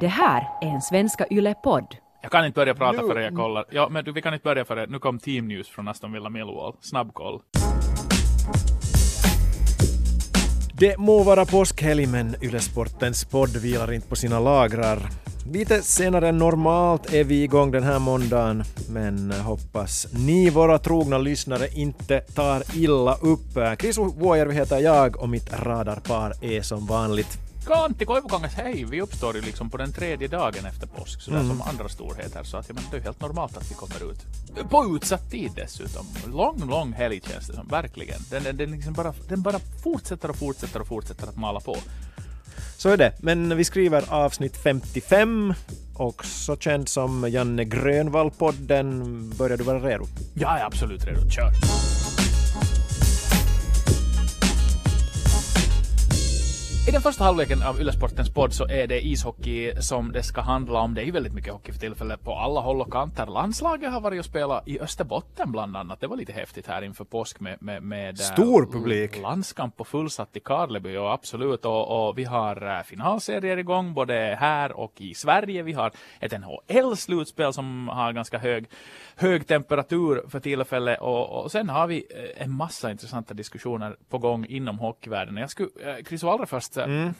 Det här är en Svenska Yle-podd. Jag kan inte börja prata förrän jag kollar. Ja, men du, vi kan inte börja förrän nu kom Team News från Aston Villa Millwall. Snabbkoll. Det må vara påskhelg men Ylesportens podd vilar inte på sina lagrar. Lite senare än normalt är vi igång den här måndagen, men hoppas ni våra trogna lyssnare inte tar illa upp. Chris Vuojärvi heter jag och mitt radarpar är som vanligt Kantti Koivukangas, hej! Vi uppstår ju liksom på den tredje dagen efter påsk, sådär mm. som andra storheter. Så att, ja, men det är helt normalt att vi kommer ut. På utsatt tid dessutom. Lång, lång helg känns det som, verkligen. Den, den, den, liksom bara, den bara fortsätter och fortsätter och fortsätter att mala på. Så är det, men vi skriver avsnitt 55, också känd som Janne Grönvall-podden. Börjar du vara redo? Jag är absolut redo, kör! I den första halvleken av Ylesportens podd så är det ishockey som det ska handla om. Det är ju väldigt mycket hockey för tillfället på alla håll och kanter. Landslaget har varit och spelat i Österbotten bland annat. Det var lite häftigt här inför påsk med, med, med eh, Stor publik. landskamp och fullsatt i Karleby och absolut. Och, och vi har eh, finalserier igång både här och i Sverige. Vi har ett NHL-slutspel som har ganska hög, hög temperatur för tillfället och, och sen har vi eh, en massa intressanta diskussioner på gång inom hockeyvärlden. Jag skulle, Chris, allra först Mm.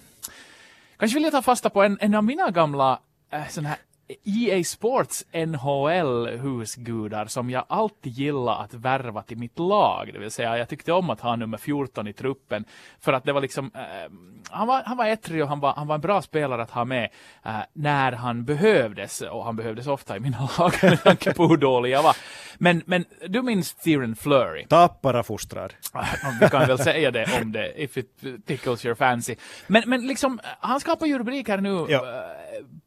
Kanske vill jag ta fasta på en, en av mina gamla äh, sån här EA Sports NHL-husgudar som jag alltid gillar att värva till mitt lag. Det vill säga, jag tyckte om att ha nummer 14 i truppen. För att det var liksom, eh, han var, han var ettrig och han var, han var en bra spelare att ha med eh, när han behövdes. Och han behövdes ofta i mina lag med tanke på hur dålig jag var. Men, men du minns Theron Flurry? Tappara fostrad. Vi kan väl säga det om det, if it tickles your fancy. Men, men liksom, han skapar ju rubriker nu ja.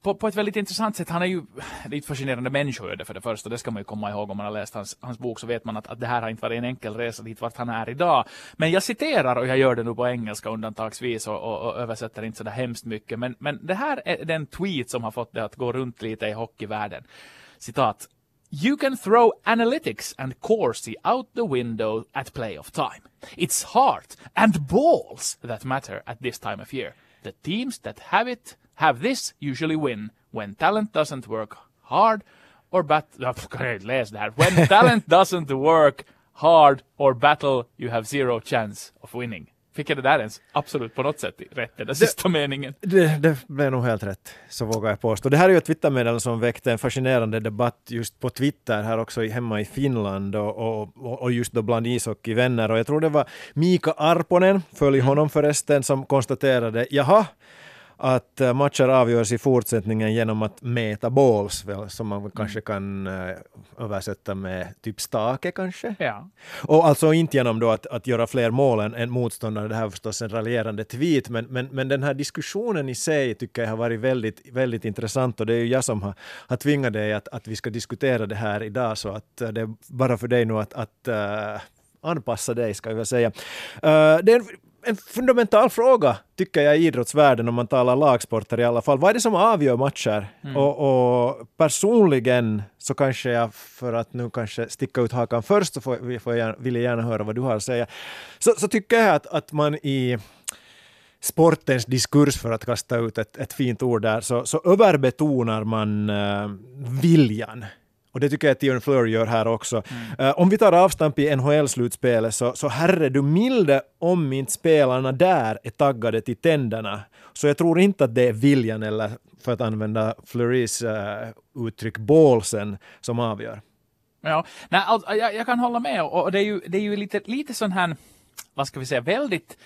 På, på ett väldigt intressant sätt han är ju, det är ett fascinerande människoöde för det första, det ska man ju komma ihåg om man har läst hans, hans bok så vet man att, att det här har inte varit en enkel resa dit vart han är idag. Men jag citerar och jag gör det nu på engelska undantagsvis och, och, och översätter inte så där hemskt mycket. Men, men det här är den tweet som har fått det att gå runt lite i hockeyvärlden. Citat. You can throw analytics and Corsi out the window at playoff time. It's heart and balls that matter at this time of year. The teams that have it have this usually win when talent doesn't work hard or battle. läs det här. When talent doesn't work hard or battle you have zero chance of winning. Fick jag det där ens absolut på något sätt rätt, den sista meningen? Det, det blev nog helt rätt, så vågar jag påstå. Det här är ju ett Twittermeddelande som väckte en fascinerande debatt just på Twitter här också hemma i Finland och, och, och just då bland ishockeyvänner. Och jag tror det var Mika Arponen, följ mm. honom förresten, som konstaterade jaha, att eh, matcher avgörs i fortsättningen genom att mäta balls, väl, som man mm. kanske kan uh, översätta med typ stake kanske. Ja. Och alltså inte genom då att, att göra fler mål än, än motståndare, det här är förstås en raljerande tweet, men, men, men den här diskussionen i sig tycker jag har varit väldigt, väldigt intressant och det är ju jag som har, har tvingat dig att, att vi ska diskutera det här idag, så att uh, det är bara för dig nu att, att uh, anpassa dig, ska jag väl säga. Uh, det är en fundamental fråga, tycker jag, i idrottsvärlden om man talar lagsporter i alla fall. Vad är det som avgör matcher? Mm. Och, och, personligen så kanske jag, för att nu kanske sticka ut hakan först, så får, får jag, vill jag gärna höra vad du har att säga. Så, så tycker jag att, att man i sportens diskurs, för att kasta ut ett, ett fint ord där, så, så överbetonar man uh, viljan och det tycker jag att Tion Fleur gör här också. Mm. Uh, om vi tar avstamp i NHL-slutspelet så, så herre du milde om inte spelarna där är taggade till tänderna. Så jag tror inte att det är viljan eller för att använda Fleurys uh, uttryck bålsen som avgör. Ja, nej, alltså, jag, jag, kan hålla med och det är ju, det är ju lite, lite sån här, vad ska vi säga, väldigt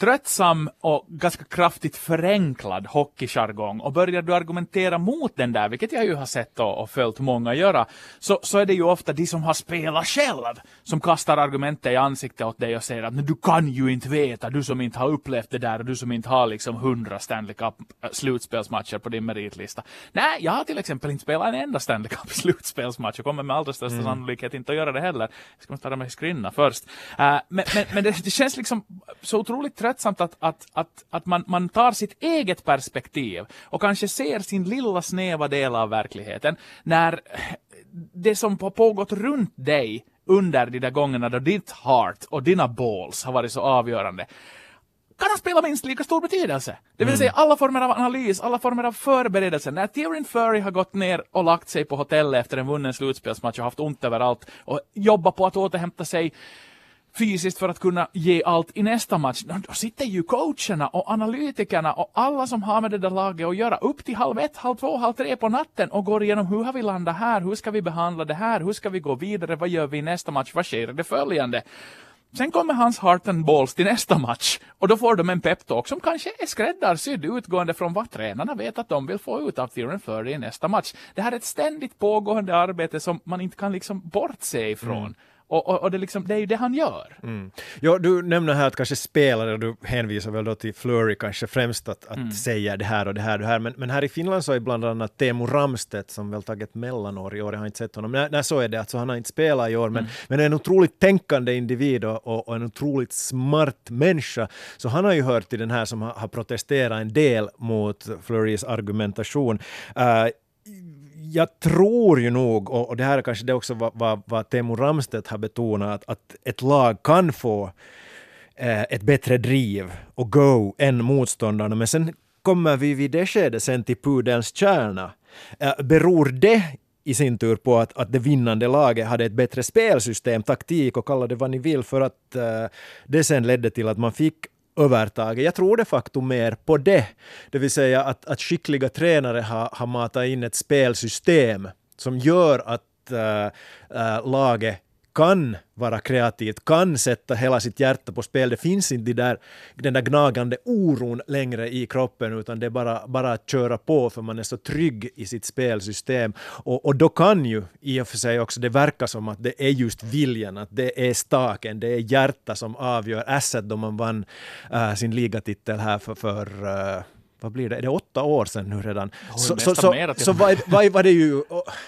tröttsam och ganska kraftigt förenklad hockeyjargong och börjar du argumentera mot den där, vilket jag ju har sett och, och följt många göra, så, så är det ju ofta de som har spelat själv som kastar argumentet i ansiktet åt dig och säger att du kan ju inte veta, du som inte har upplevt det där och du som inte har liksom hundra Stanley Cup äh, slutspelsmatcher på din meritlista. Nej, jag har till exempel inte spelat en enda Stanley Cup slutspelsmatch och kommer med allra största mm. sannolikhet inte att göra det heller. Jag ska ta mig skrinna först. Uh, men men, men det, det, känns liksom så otroligt tröttsamt att, att, att, att man, man tar sitt eget perspektiv och kanske ser sin lilla snäva del av verkligheten när det som har pågått runt dig under de där gångerna då ditt heart och dina balls har varit så avgörande kan ha spelat minst lika stor betydelse. Det vill säga alla former av analys, alla former av förberedelse. När Thierry Furry har gått ner och lagt sig på hotellet efter en vunnen slutspelsmatch och haft ont överallt och jobbat på att återhämta sig fysiskt för att kunna ge allt i nästa match. Då sitter ju coacherna och analytikerna och alla som har med det där laget att göra upp till halv ett, halv två, halv tre på natten och går igenom hur har vi landat här, hur ska vi behandla det här, hur ska vi gå vidare, vad gör vi i nästa match, vad sker i det följande? Sen kommer hans heart and balls till nästa match och då får de en peptalk som kanske är skräddarsydd utgående från vad tränarna vet att de vill få ut av Tyron Furry i nästa match. Det här är ett ständigt pågående arbete som man inte kan liksom bortse ifrån. Mm. Och, och, och det, liksom, det, är ju det han gör. Mm. Ja, du nämner här att kanske spelare, du hänvisar väl då till Flurry kanske främst att, att mm. säga det här och det här och det här. Men, men här i Finland så är bland annat Teemu Ramstedt som väl tagit mellanår i år, jag har inte sett honom. Nej, nej så är det, alltså han har inte spelat i år, men, mm. men en otroligt tänkande individ och, och, en otroligt smart människa. Så han har ju hört till den här som har, har protesterat en del mot Flurrys argumentation. Uh, jag tror ju nog, och, det här är kanske det också vad, vad, vad Teemu Ramstedt har betonat, att, att ett lag kan få eh, ett bättre driv och go än motståndarna. Men sen kommer vi vid det skedet sen till pudelns kärna. Eh, beror det i sin tur på att, att det vinnande laget hade ett bättre spelsystem, taktik och kalla det vad ni vill, för att eh, det sen ledde till att man fick övertaget. Jag tror de facto mer på det. Det vill säga att, att skickliga tränare har, har matat in ett spelsystem som gör att äh, äh, laget kan vara kreativt, kan sätta hela sitt hjärta på spel. Det finns inte där, den där gnagande oron längre i kroppen, utan det är bara, bara att köra på för man är så trygg i sitt spelsystem. Och, och då kan ju i och för sig också det verka som att det är just viljan, att det är staken, det är hjärta som avgör. Asset då man vann äh, sin ligatitel här för, för äh, vad blir det, är det åtta år sedan nu redan? Så, så, så, så var, var, var, det ju,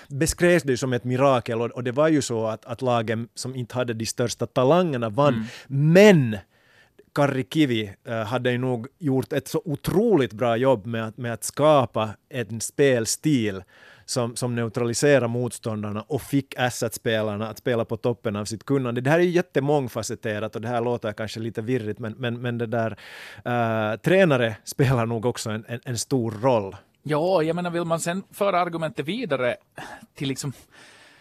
beskrevs det som ett mirakel och, och, det var ju så att, att lagen som inte hade de största talangerna vann. Mm. Men Karri Kivi uh, hade ju nog gjort ett så otroligt bra jobb med att, med att skapa en spelstil som, som neutraliserade motståndarna och fick Assat-spelarna att spela på toppen av sitt kunnande. Det här är ju jättemångfacetterat och det här låter kanske lite virrigt men, men, men det där uh, tränare spelar nog också en, en, en stor roll. Ja, jag menar vill man sen föra argumentet vidare till liksom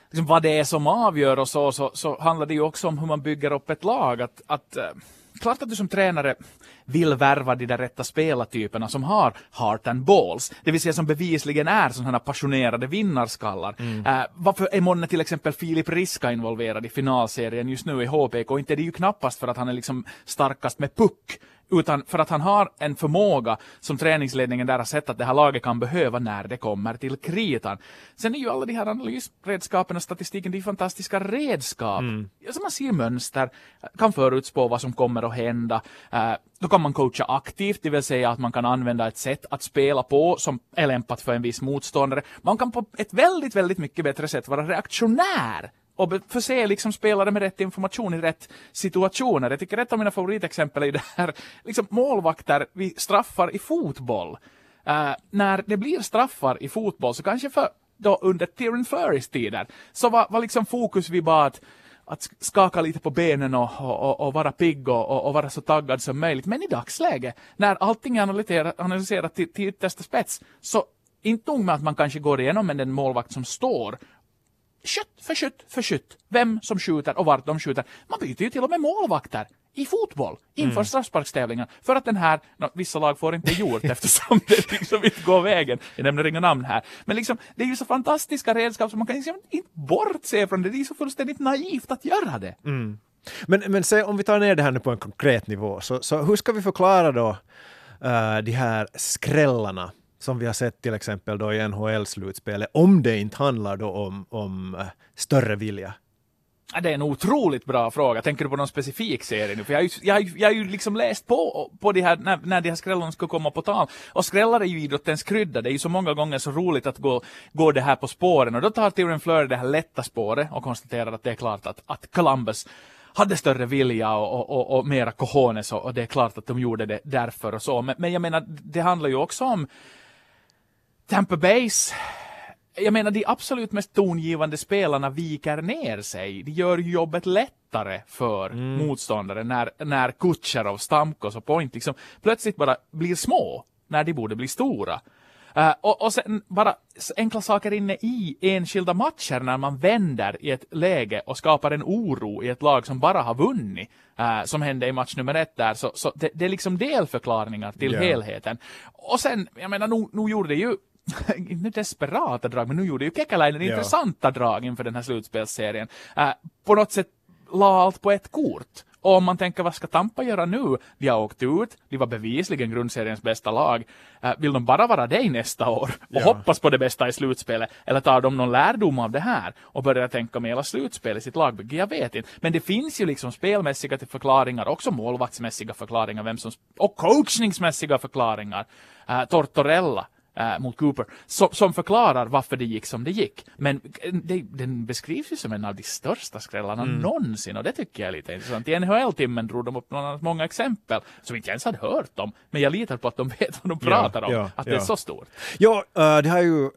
liksom vad det är som avgör och så, så, så handlar det ju också om hur man bygger upp ett lag. Att, att, uh, klart att du som tränare vill värva de där rätta spelartyperna som har heart and balls, det vill säga som bevisligen är sådana passionerade vinnarskallar. Mm. Uh, varför är månne till exempel Filip Riska involverad i finalserien just nu i HPK? Inte det är ju knappast för att han är liksom starkast med puck, utan för att han har en förmåga som träningsledningen där har sett att det här laget kan behöva när det kommer till kritan. Sen är ju alla de här analysredskapen och statistiken, det är fantastiska redskap. Mm. Så man ser mönster, kan förutspå vad som kommer att hända. Uh, då kan man coacha aktivt, det vill säga att man kan använda ett sätt att spela på som är lämpat för en viss motståndare. Man kan på ett väldigt, väldigt mycket bättre sätt vara reaktionär och förse liksom spelare med rätt information i rätt situationer. Jag tycker ett av mina favoritexempel är det här, liksom målvakter vi straffar i fotboll. Uh, när det blir straffar i fotboll så kanske för då under Tyrion Furrys tider så var, var liksom fokus vid bara att att skaka lite på benen och, och, och vara pigg och, och, vara så taggad som möjligt. Men i dagsläget, när allting är analyserat, analyserat till, till yttersta spets, så inte nog med att man kanske går igenom med den målvakt som står skytt för skytt för skytt, vem som skjuter och vart de skjuter. Man byter ju till och med målvakter i fotboll inför mm. straffsparkstävlingar för att den här, no, vissa lag får inte gjort eftersom det liksom inte går vägen. Jag nämner inga namn här. Men liksom, det är ju så fantastiska redskap som man kan liksom inte bortse från det. Det är så fullständigt naivt att göra det. Mm. Men, men se, om vi tar ner det här nu på en konkret nivå, så, så hur ska vi förklara då uh, de här skrällarna som vi har sett till exempel då i NHL-slutspelet, om det inte handlar då om, om eh, större vilja? Det är en otroligt bra fråga. Tänker du på någon specifik serie nu? För jag har ju, jag har, jag har ju liksom läst på, på de här, när, när de här skrällarna ska komma på tal. Och skrällar är ju idrottens krydda. Det är ju så många gånger så roligt att gå, gå det här på spåren. Och då tar Tyrion Fleur det här lätta spåret och konstaterar att det är klart att, att Columbus hade större vilja och, och, och mera cojones och, och det är klart att de gjorde det därför och så. Men, men jag menar, det handlar ju också om Tampa Bays jag menar de absolut mest tongivande spelarna viker ner sig. De gör jobbet lättare för mm. motståndare när, när Kutjerov, Stamkos och Point liksom plötsligt bara blir små när de borde bli stora. Uh, och, och sen bara enkla saker inne i enskilda matcher när man vänder i ett läge och skapar en oro i ett lag som bara har vunnit, uh, som hände i match nummer ett där, så, så det, det, är liksom delförklaringar till yeah. helheten. Och sen, jag menar, nu, nu gjorde det ju inte desperata drag, men nu gjorde ju Kekäläinen ja. intressanta drag inför den här slutspelsserien. Uh, på något sätt la allt på ett kort. Och om man tänker vad ska Tampa göra nu? De har åkt ut, de var bevisligen grundseriens bästa lag. Uh, vill de bara vara det nästa år och ja. hoppas på det bästa i slutspelet? Eller tar de någon lärdom av det här och börjar tänka med hela slutspel i sitt lagbygge? Jag vet inte. Men det finns ju liksom spelmässiga förklaringar, också målvaktsmässiga förklaringar, vem som, och coachningsmässiga förklaringar. Uh, Tortorella äh, mot Cooper, som, som förklarar varför det gick som det gick. Men det, den beskrivs ju som en av de största skrällarna mm. någonsin och det tycker jag är lite intressant. I NHL-timmen drog de upp många exempel som inte ens hade hört om, men jag litar på att de vet vad de pratar ja, om, ja, att ja. det är så stort. Ja, uh, det har ju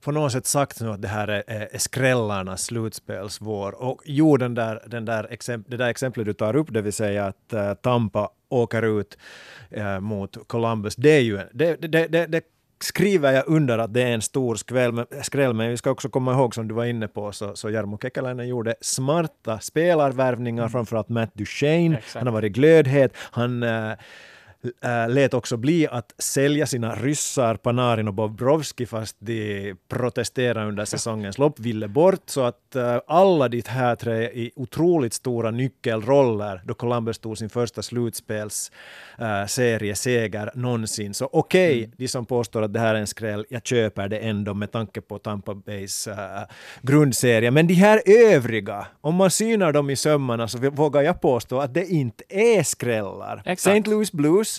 på något sätt sagt nu att det här är, är skrällarnas slutspelsvår. Och jo, den där, den där exemp det där exemplet du tar upp, det vill säga att uh, Tampa åker ut uh, mot Columbus, det är ju det, det, det, det skriver jag under att det är en stor skräll, men, skräll, men vi ska också komma ihåg som du var inne på, så, så Jarmo Kekäläinen gjorde smarta spelarvärvningar, mm. framförallt Matt Duchene, Exakt. han har varit glödhet, han uh, äh, lät också bli att sälja sina ryssar Panarin och Bobrovski fast de protesterade under säsongens lopp, ville bort så att äh, alla de här tre i otroligt stora nyckelroller då Columbus tog sin första slutspelsserieseger äh, någonsin. Så okej, okay, mm. de som påstår att det här är en skräll, jag köper det ändå med tanke på Tampa Bays äh, grundserie. Men de här övriga, om man synar dem i sömmarna så vågar jag påstå att det inte är skrällar. St. Louis Blues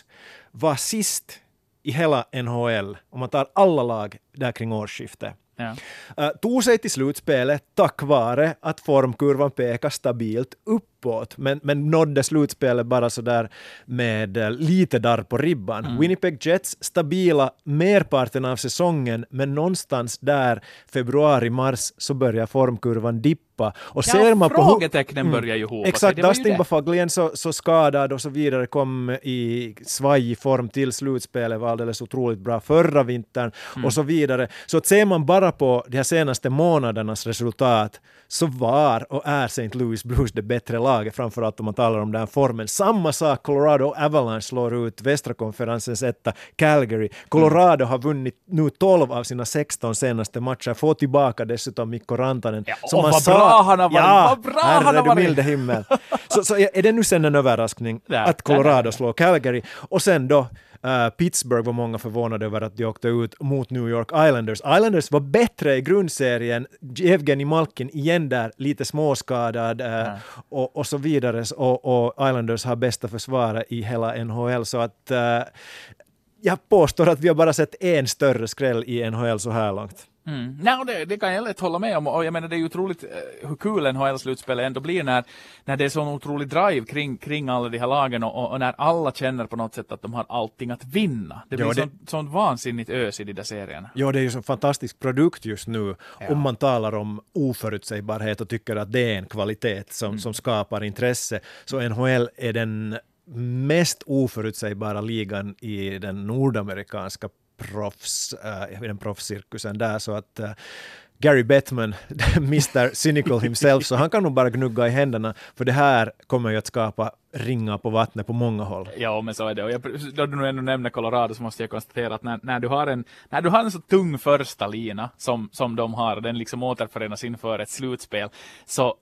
var sist i hela NHL, om man tar alla lag där kring årsskiftet. Ja. Uh, tog sig till slutspelet tack vare att formkurvan pekar stabilt uppåt, men, men nådde slutspelet bara sådär med uh, lite darr på ribban. Mm. Winnipeg Jets stabila merparten av säsongen, men någonstans där februari-mars så börjar formkurvan dippa. Och ja, ser man på frågetecknen mm, börjar ju hopa Exakt, Dustin Bafaglien så, så skadad och så vidare kom i svajig form till slutspelet, var alldeles otroligt bra förra vintern mm. och så vidare. Så att ser man bara på de här senaste månadernas resultat så var och är St. Louis Blues det bättre laget, framförallt om man talar om den här formen. Samma sak, Colorado Avalanche slår ut västra konferensens etta Calgary. Colorado mm. har vunnit nu 12 av sina 16 senaste matcher, får tillbaka dessutom Mikko Rantanen. Ja, som man sa bra han har varit! Ja, vad bra han har varit! milde himmel. Så, så är det nu sen en överraskning att Colorado slår Calgary och sen då Uh, Pittsburgh var många förvånade över att de åkte ut mot New York Islanders. Islanders var bättre i grundserien. Evgeni Malkin igen där, lite småskadad uh, mm. och, och så vidare. Och, och, Islanders har bästa försvaret i hela NHL. Så att uh, jag påstår att vi har bara sett en större skräll i NHL så här långt. Mm. Nej, det, det, kan jag lätt hålla med om och jag menar det är ju otroligt uh, hur kul NHL-slutspelet ändå blir när, när det är sån otrolig drive kring, kring alla de här lagen och, och, när alla känner på något sätt att de har allting att vinna. Det blir jo, det... sånt, sånt vansinnigt ös i de där serierna. Ja, det är ju en fantastisk produkt just nu ja. om man talar om oförutsägbarhet och tycker att det är en kvalitet som, mm. som skapar intresse. Så NHL är den mest oförutsägbara ligan i den nordamerikanska proffs, äh, uh, i den proffscirkusen där, så att uh, Gary Bettman, Mr Cynical himself, så han kan nog bara gnugga i händerna, för det här kommer ju att skapa ringar på vattnet på många håll. Ja, men så är det. Och jag, då du nu ändå nämner Colorado så måste jag konstatera att när, när, du, har en, när du har en så tung första lina som, som de har, den liksom återförenas inför ett slutspel, så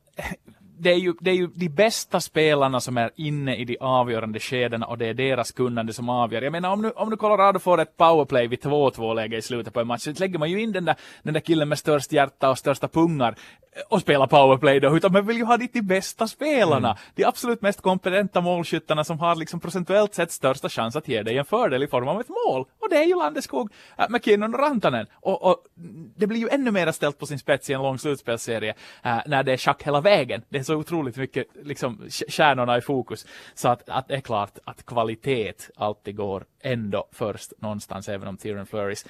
det är, ju, det är ju de bästa spelarna som är inne i de avgörande skedena och det är deras kunnande som avgör. Jag menar om nu, om nu Colorado får ett powerplay vid 2-2 läge i slutet på en match så lägger man ju in den där, den där killen med störst hjärta och största pungar och spela powerplay då, utan man vill ju ha de bästa spelarna. Mm. De absolut mest kompetenta målskyttarna som har liksom procentuellt sett största chans att ge dig en fördel i form av ett mål. Och det är ju Landeskog, äh, McKinnon och Rantanen. Och, och, det blir ju ännu mer ställt på sin spets i en lång slutspelsserie äh, när det är schack hela vägen. Det så otroligt mycket liksom kärnorna i fokus. Så att, att det är klart att kvalitet alltid går ändå först någonstans, även om Tyrion Flurries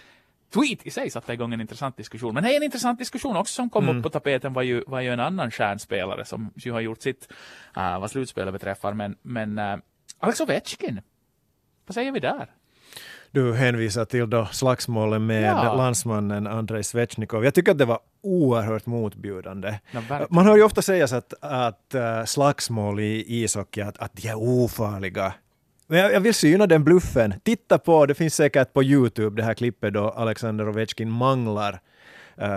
tweet i sig satte igång en intressant diskussion. Men är en intressant diskussion också som kom Mm. upp på tapeten var ju, var ju en annan stjärnspelare som ju har gjort sitt uh, vad slutspelet beträffar. Men, men uh, Alex Ovechkin, vad säger vi där? Du hänvisar till då slagsmålen med Ja. landsmannen Andrei Svechnikov. Jag tycker att det var oerhört motbjudande. Verkligen. Man hör ju ofta sägas att, att äh, slagsmål i ishockey, att, att de är ofarliga. Men jag, jag vill syna den bluffen. Titta på, det finns säkert på Youtube, det här klippet då Alexander Ovechkin manglar äh,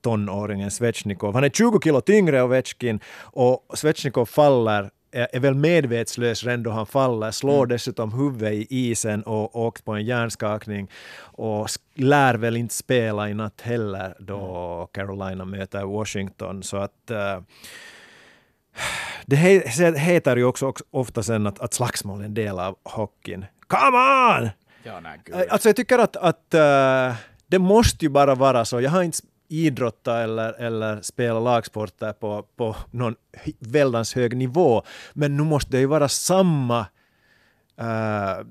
tonåringen Svechnikov. Han är 20 kilo tyngre Ovechkin och Svechnikov faller är väl medvetslös redan då han faller, slår dessutom huvudet i isen och åkt på en hjärnskakning och lär väl inte spela i natt heller då Carolina möter Washington. Så att eh, det he- heter ju också, ofta sen att, att slagsmål är en del av hockeyn. Come on! Ja, nej. Alltså jag tycker att, att eh, det måste ju bara vara så. Jag har inte idrotta eller, eller spela lagsporter på, på någon väldans hög nivå. Men nu måste det ju vara samma äh,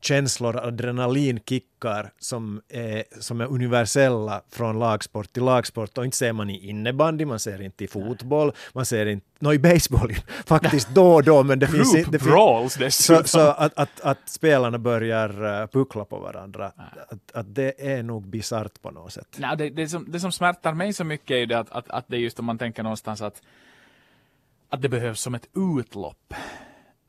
känslor, adrenalinkickar som är, som är universella från lagsport till lagsport. Och inte ser man i innebandy, man ser inte i fotboll, man ser inte, no, i baseball faktiskt då och då, men det finns inte... brawls så, dessutom. så att, att, att spelarna börjar uh, puckla på varandra, att, att det är nog bisarrt på något sätt. Nej, det, det, som, det som smärtar mig så mycket är ju det att, att, att det är just om man tänker någonstans att, att det behövs som ett utlopp.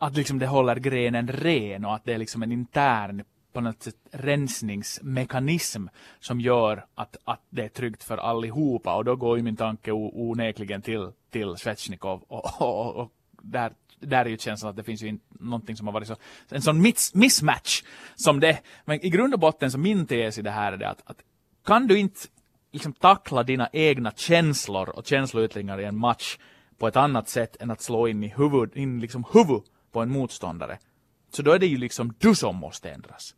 Att liksom det håller grenen ren och att det är liksom en intern på något sätt rensningsmekanism som gör att, att det är tryggt för allihopa och då går ju min tanke onekligen till, till Svetjnikov och, och, och, och där, där är ju känslan att det finns ju inte någonting som har varit så, en sån miss, mismatch som det. Men i grund och botten så min tes i det här är det att, att kan du inte liksom tackla dina egna känslor och känsloyttringar i en match på ett annat sätt än att slå in i huvud, in liksom huvud på en motståndare. Så då är det ju liksom du som måste ändras.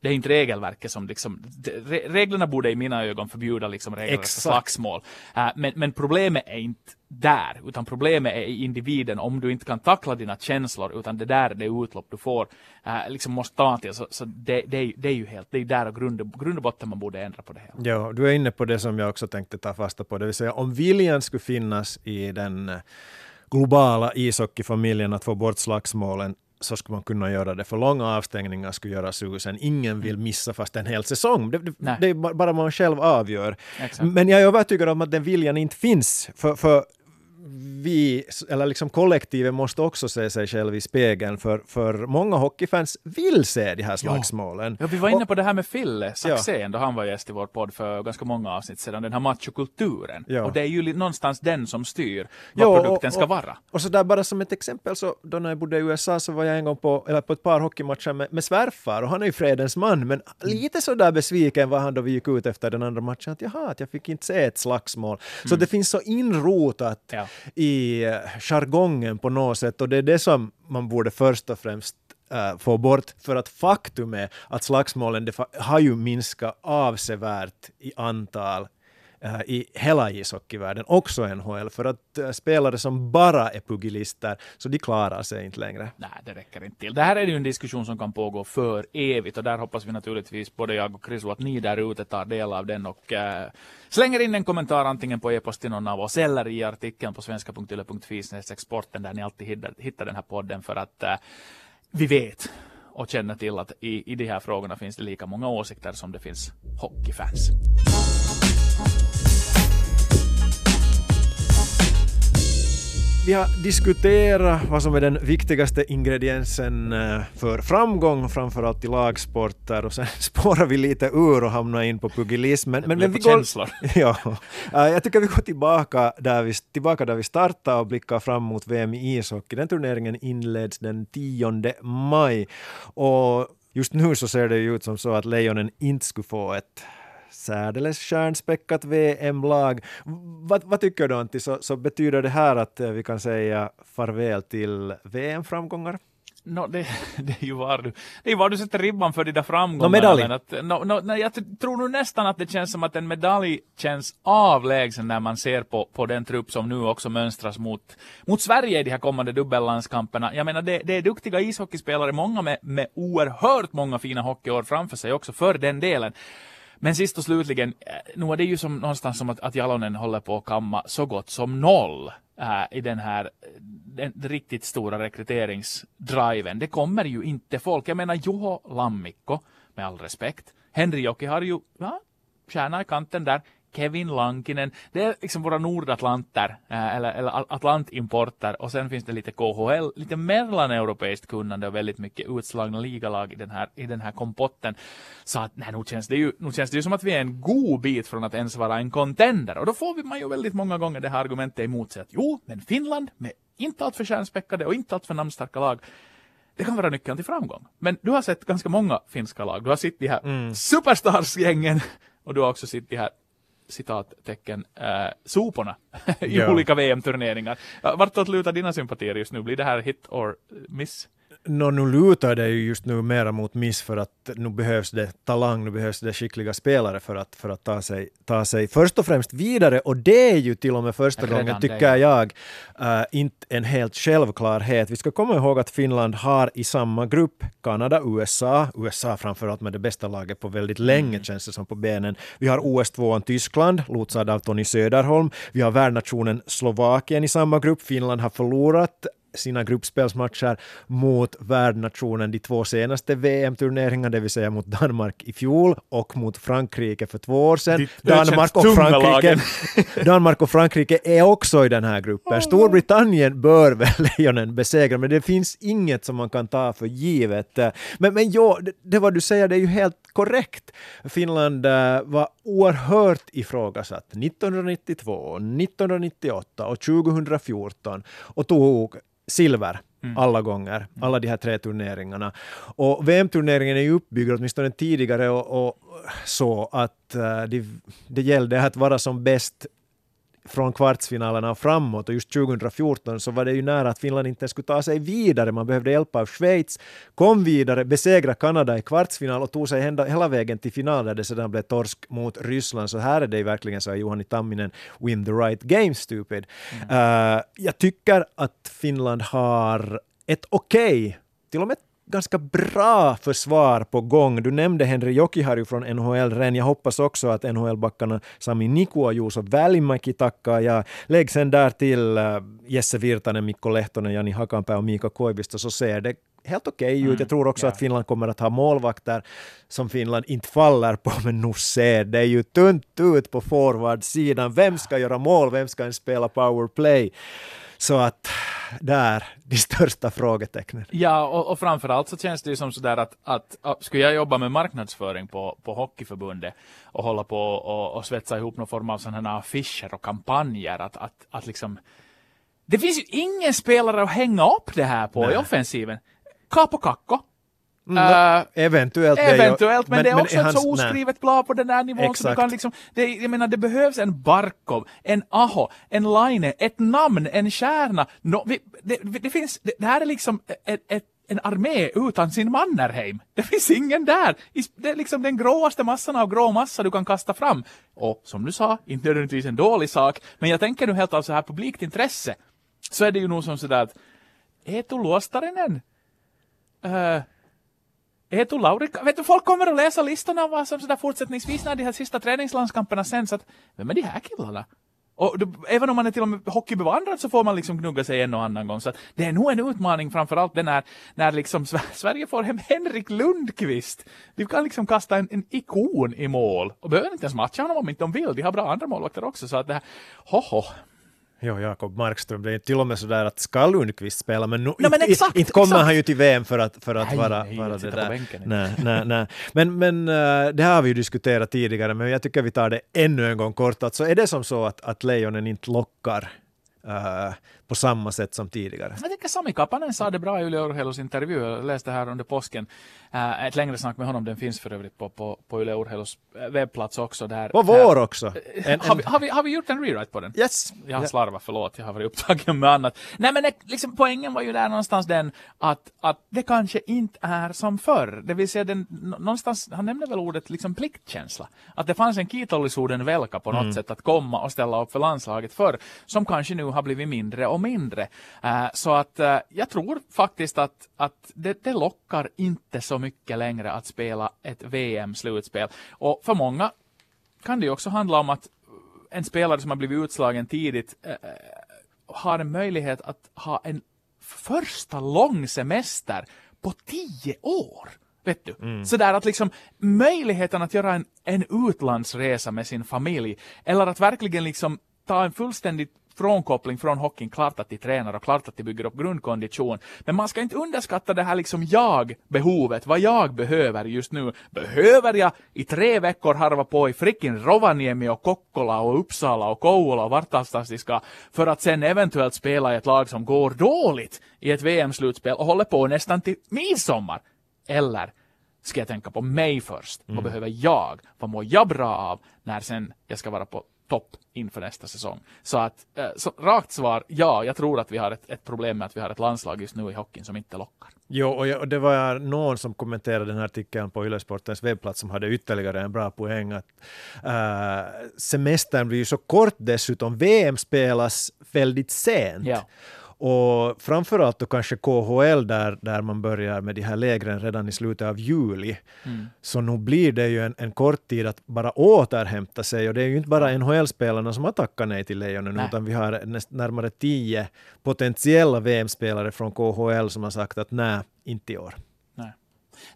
Det är inte regelverket som liksom, re, reglerna borde i mina ögon förbjuda liksom Exakt. slagsmål. Uh, men, men problemet är inte där, utan problemet är i individen om du inte kan tackla dina känslor, utan det där är det utlopp du får, uh, liksom måste ta till. Så, så det, det, är, ju- det är ju helt, det är där och grund, grund och botten man borde ändra på det hela. Ja, du är inne på det som jag också tänkte ta fasta på, det vill säga om viljan skulle finnas i den eh, globala ishockeyfamiljen att få bort slagsmålen så skulle man kunna göra det, för långa avstängningar skulle göra susen. Ingen vill missa fast en hel säsong. Det, det, är ba- bara man själv avgör. Exakt. Men jag är övertygad om att den viljan inte finns. För, för vi, eller liksom kollektivet måste också se sig själv i spegeln, för, för många hockeyfans vill se de här slagsmålen. Ja, vi var inne på det här med Fille Saxén då han var gäst i vår podd för ganska många avsnitt sedan, den här machokulturen. Ja. Och det är ju någonstans den som styr vad Ja, produkten och- ska och- vara. Och så där bara som ett exempel, så då när jag bodde i USA så var jag en gång på, eller på ett par hockeymatcher med, med svärfar och han är ju fredens man, men lite så där besviken var han då vi gick ut efter den andra matchen att jaha, att jag fick inte se ett slagsmål. Så det finns så inrotat Ja i jargongen på något sätt. Och det är det som man borde först och främst äh, få bort. För att faktum är att slagsmålen det har ju minskat avsevärt i antal Äh, i hela ishockeyvärlden, också NHL, för att äh, spelare som bara är pugilister, så de klarar sig inte längre. Nej, det räcker inte till. Det här är ju en diskussion som kan pågå för evigt och där hoppas vi naturligtvis, både jag och Krisu, att ni där ute tar del av den och äh, slänger in en kommentar antingen på e-post till någon av oss eller i artikeln på svenska.yle.fi exporten där ni alltid hittar, hittar den här podden för att äh, vi vet och känner till att i, i de här frågorna finns det lika många åsikter som det finns hockeyfans. Vi har diskuterat vad som är den viktigaste ingrediensen eh, för framgång, framförallt i lagsporter, och sen spårar vi lite ur och hamnar in på pugilismen. Men, men vi går, känslor. ja, Eh, jag tycker vi går tillbaka där vi, tillbaka där vi startade och blickar fram mot VM i ishockey. Den turneringen inleds den 10 maj och just nu så ser det ju ut som så att Lejonen inte skulle få ett särdeles stjärnspäckat VM-lag. Vad, vad tycker du Antti, så, så betyder det här att eh, vi kan säga farväl till VM-framgångar? No, det, det är ju var du, det är ju var du sätter ribban för de där framgångarna. Nå, medalj. men Att, no, no, nej, jag tror nog nästan att det känns som att en medalj känns avlägsen när man ser på, på den trupp som nu också mönstras mot, mot Sverige i de här kommande dubbellandskamperna. Jag menar, det, det är duktiga ishockeyspelare, många med, med oerhört många fina hockeyår framför sig också för den delen. Men sist och slutligen, eh, nu är det ju som någonstans som att, att Jalonen håller på att kamma så gott som noll äh, i den här eh, den riktigt stora rekryteringsdriven. Det kommer ju inte folk. Jag menar Juho Lammikko, med all respekt. Henry Joki har ju ja, stjärna i kanten där. Kevin Lankinen. Det är liksom våra nordatlanter äh, eller, eller atlantimporter och sen finns det lite KHL, lite mellaneuropeiskt kunnande och väldigt mycket utslagna ligalag i den här, i den här kompotten. Så att nej, nu känns det ju, nu känns det ju som att vi är en god bit från att ens vara en contender och då får vi man ju väldigt många gånger det här argumentet emot sig att jo, men Finland med inte allt för stjärnspäckade och inte allt för namnstarka lag det kan vara nyckeln till framgång. Men du har sett ganska många finska lag. Du har sett de här mm. superstars-gängen och du har också sett de här citattecken äh, soporna i ja. olika VM-turneringar. Vartåt lutar dina sympatier just nu? Blir det här hit or miss? No, nu lutar det ju just nu mera mot miss för att nu behövs det talang, nu behövs det skickliga spelare för att, för att ta, sig, ta sig först och främst vidare och det är ju till och med första Redan gången, tycker det, jag, uh, inte en helt självklarhet. Vi ska komma ihåg att Finland har i samma grupp Kanada, USA, USA framförallt med det bästa laget på väldigt länge mm. känns det som på benen. Vi har OS-tvåan Tyskland, lotsad av Tony Söderholm. Vi har värdnationen Slovakien i samma grupp. Finland har förlorat sina gruppspelsmatcher mot värdnationen de två senaste VM-turneringarna, det vill säga mot Danmark i fjol och mot Frankrike för två år sedan. Danmark och, Frankrike, Danmark och Frankrike är också i den här gruppen. Storbritannien bör väl Lejonen besegra, men det finns inget som man kan ta för givet. Men, men ja, det, det vad du säger, det är ju helt korrekt. Finland uh, var oerhört ifrågasatt 1992, 1998 och 2014 och tog silver mm. alla gånger, alla de här tre turneringarna. Och VM-turneringen är ju uppbyggd åtminstone tidigare och, och så att uh, det, det gällde att vara som bäst från kvartsfinalerna och framåt och just 2014 så var det ju nära att Finland inte skulle ta sig vidare. Man behövde hjälp av Schweiz, kom vidare, besegra Kanada i kvartsfinal och tog sig hela, hela vägen till final där det sedan blev torsk mot Ryssland. Så här är det ju verkligen så Juhani Tamminen, win the right game stupid. Mm. Uh, jag tycker att Finland har ett okej, okay, till och med ganska bra försvar på gång. Du nämnde Henry Jokiharju från NHL redan. Jag hoppas också att NHL-backarna Sami Niku och Juuso Välimäki tackar. Jag lägg sen där till uh, Jesse Virtanen, Mikko Lehtonen, Jani Hakanpää och Mika Koivisto så ser det helt okej okay ut. Mm, Jag tror också yeah. att Finland kommer att ha målvakter som Finland inte faller på, men nu ser det ju tunt ut på forwardsidan. Vem ska göra mål? Vem ska ens spela powerplay? Så att där, de största frågetecknen. Ja, och, och framförallt så känns det ju som sådär att, att, att skulle jag jobba med marknadsföring på, på Hockeyförbundet och hålla på och, och svetsa ihop någon form av sådana affischer och kampanjer, att, att, att liksom det finns ju ingen spelare att hänga upp det här på Nej. i offensiven. Kapo Kakko, Mm, uh, eventuellt. Eventuellt, men, men, det är men också ett så oskrivet blad på den här nivån. Exakt. Så du kan liksom, det, jag menar, det behövs en Barkov, en Aho, en Line, ett namn, en kärna. No, vi, det, det, finns, det, det, här är liksom ett, ett en armé utan sin Mannerheim. Det finns ingen där. Det är liksom den gråaste massan av grå massa du kan kasta fram. Och som du sa, inte nödvändigtvis en dålig sak, men jag tänker nu helt av så här publikt intresse. Så är det ju nog som sådär att Eetu Luostarinen? Uh, Eetu Lauri, vet du, folk kommer att läsa listorna vad som sådär fortsättningsvis när de här sista träningslandskamperna sänds, att vem är de här killarna? Och då, även om man är till och med hockeybevandrad så får man liksom gnugga sig en och annan gång. Så det är nog en utmaning framförallt den när, när liksom Sverige får hem Henrik Lundqvist. Du kan liksom kasta en, en ikon i mål och behöver inte ens matcha honom om inte de vill. De har bra andra målvakter också. Så att det här, hoho. Jo, Jakob Markström, det är till och med sådär att ska Lundqvist spela, men, nu, no, men exakt, inte kommer exakt. han ju till VM för att, för att nej, vara, nej, vara det där. Nej, nej, nej. Men, men uh, det har vi ju diskuterat tidigare, men jag tycker vi tar det ännu en gång kort. Alltså är det som så att, att lejonen inte lockar uh, på samma sätt som tidigare. Jag tycker Sami Kapanen sa det bra i Yle Urheilus intervju. Jag läste här under påsken. Uh, ett längre snack med honom, den finns för övrigt på, på, på Yle Urheilus eh, webbplats också. Där, på vår också! En, en... Har, vi, har, vi, har vi gjort en rewrite på den? Yes! Jag har slarvat, förlåt. Jag har varit upptagen med annat. Nej men liksom, poängen var ju där någonstans den att, att det kanske inte är som förr. Det vill säga den, någonstans, han nämnde väl ordet liksom pliktkänsla. Att det fanns en Kiitollisuuden velka på något mm. sätt att komma och ställa upp för landslaget förr, som kanske nu har blivit mindre och mindre. Uh, så att uh, jag tror faktiskt att, att det, det lockar inte så mycket längre att spela ett VM-slutspel. Och för många kan det också handla om att en spelare som har blivit utslagen tidigt uh, har en möjlighet att ha en första lång semester på tio år. Vet du? Mm. Sådär att liksom möjligheten att göra en, en utlandsresa med sin familj eller att verkligen liksom ta en fullständigt frånkoppling från hockeyn, klart att de tränar och klart att de bygger upp grundkondition. Men man ska inte underskatta det här liksom jag-behovet, vad jag behöver just nu. Behöver jag i tre veckor harva på i fricken Rovaniemi och Kokkola och Uppsala och Kouvola och de ska för att sen eventuellt spela i ett lag som går dåligt i ett VM-slutspel och håller på nästan till midsommar? Eller ska jag tänka på mig först? Mm. Vad behöver jag? Vad mår jag bra av när sen jag ska vara på topp inför nästa säsong. Så att, eh, så, rakt svar, ja, jag tror att vi har ett, ett, problem med att vi har ett landslag just nu i hockeyn som inte lockar. Jo, och, jag, och det var någon som kommenterade den här artikeln på Yle-sportens webbplats som hade ytterligare en bra poäng att uh, semestern blir ju så kort dessutom. VM spelas väldigt sent. Ja. Och framförallt då kanske KHL där, där man börjar med de här lägren redan i slutet av juli. Mm. Så nu blir det ju en, en kort tid att bara återhämta sig och det är ju inte bara NHL-spelarna som har tackat nej till Lejonen nej. utan vi har näst, närmare tio potentiella VM-spelare från KHL som har sagt att nej, inte i år. Nej.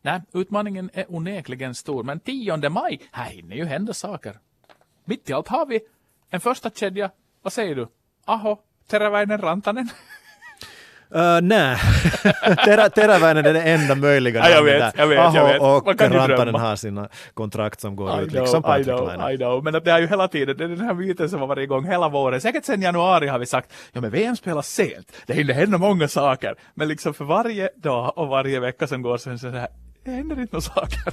nej, utmaningen är onekligen stor men 10 maj, här hinner ju hända saker. Mitt i allt har vi en första kedja, vad säger du? Aho, Teräväinen Rantanen? Uh, nej, Terä, Teräväinen är det enda möjliga. Ja, jag vet, jag vet, Aho jag vet. och Rantanen har sina kontrakt som går I ut, know, liksom Patrik I know, I know, men det är ju hela tiden, det är den här myten som har varit igång hela våren. Säkert sedan januari har vi sagt, ja men VM spelas sent, det hinner hända många saker. Men liksom för varje dag och varje vecka som går så är det så här, det händer inte några saker.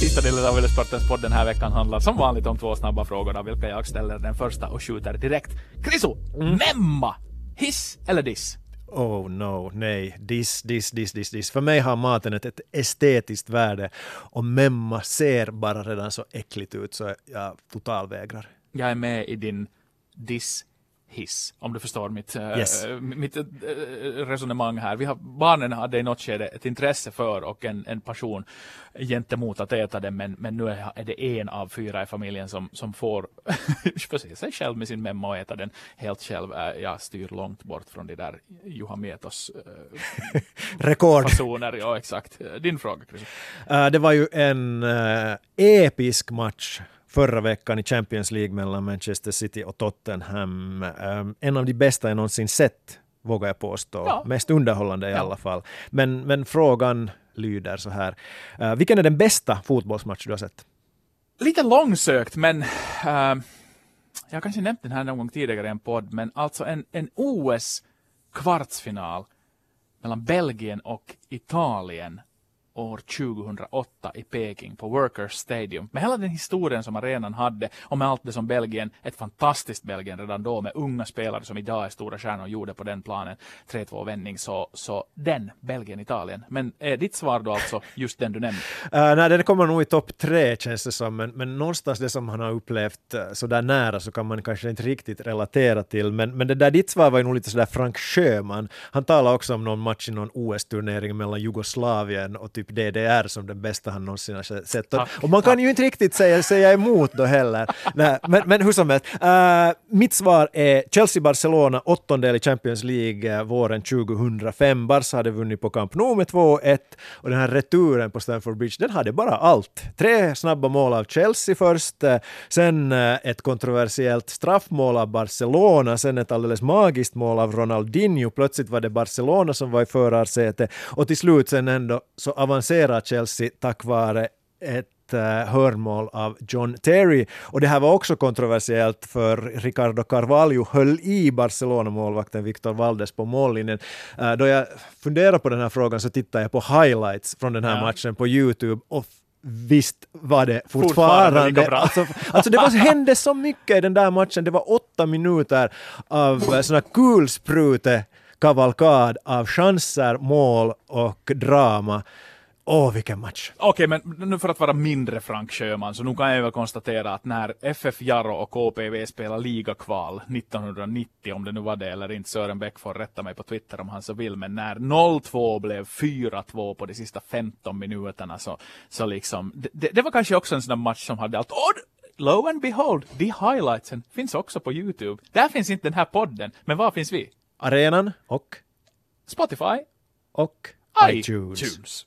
Sista delen av Ylesportens podd den här veckan handlar som vanligt om två snabba frågor av vilka jag ställer den första och skjuter direkt. Kriso! Mm. Memma! Hiss eller diss? Oh no, nej, diss, diss, diss, diss, diss. För mig har maten ett, ett estetiskt värde och memma ser bara redan så äckligt ut så jag totalvägrar. Jag är med i din diss hiss, om du förstår mitt, eh, yes. äh, mitt äh, resonemang här. Vi har, barnen hade i något skede ett intresse för och en, en passion gentemot att äta det, men, men nu är det en av fyra i familjen som, som får förse sig själv med sin memma och äta den helt själv. Jag styr långt bort från de där Juha Mietos äh, Rekord. fasoner. Ja, exakt. Din fråga, Chris. Uh, det var ju en uh, episk match förra veckan i Champions League mellan Manchester City och Tottenham. Um, en av de bästa jag någonsin sett, vågar jag påstå. Ja. Mest underhållande i ja. alla fall. Men, men frågan lyder så här. Uh, vilken är den bästa fotbollsmatch du har sett? Lite långsökt, men uh, jag kanske nämnt den här någon gång tidigare i en podd, men alltså en, en OS-kvartsfinal mellan Belgien och Italien år 2008 i Peking på Workers Stadium. Med hela den historien som arenan hade och med allt det som Belgien, ett fantastiskt Belgien redan då med unga spelare som idag är stora stjärnor gjorde på den planen. 3-2 vändning så, så den, Belgien-Italien. Men är ditt svar då alltså just den du nämnde? Uh, nej, den kommer nog i topp tre känns det som, men, men någonstans det som han har upplevt eh, så där nära så kan man kanske inte riktigt relatera till. Men, men det där ditt svar var ju nog lite sådär Frank Sjöman. Han talade också om någon match i någon OS-turnering mellan Jugoslavien och typ typ DDR som den bästa han någonsin har sett. Och, och man kan ju inte riktigt säga, säga emot då heller. Nej, men, men hur som helst, uh, mitt svar är Chelsea-Barcelona, åttondel i Champions League uh, våren 2005. Barca hade vunnit på Camp Nou med 2-1 och den här returen på Stamford Bridge, den hade bara allt. Tre snabba mål av Chelsea först, uh, sen ett kontroversiellt straffmål av Barcelona, sen ett alldeles magiskt mål av Ronaldinho. Plötsligt var det Barcelona som var i förarsätet och till slut sen ändå så avancerar Chelsea tack vare ett uh, hörnmål av John Terry. Och det här var också kontroversiellt för Ricardo Carvalho höll i Barcelona-målvakten Victor Valdes på mållinjen. Uh, då jag funderade på den här frågan så tittade jag på highlights från den här ja. matchen på Youtube och Visst var det fortfarande, fortfarande alltså, alltså det var, hände så mycket i den där matchen. Det var åtta minuter av eh, såna kulsprute kavalkad av chanser, mål och drama. Åh, vilken match! Okej, men nu för att vara mindre Frank Sjöman, så nu kan jag väl konstatera att när FF Jaro och KPV spelade ligakval 1990, om det nu var det eller inte, Sören Bäck får rätta mig på Twitter om han så vill, men när 0-2 blev 4-2 på de sista 15 minuterna så, så liksom, det, det var kanske också en sån där match som hade allt. Oh, lo and behold, de highlightsen finns också på Youtube. Där finns inte den här podden, men var finns vi? Arenan och, Spotify, och iTunes. iTunes.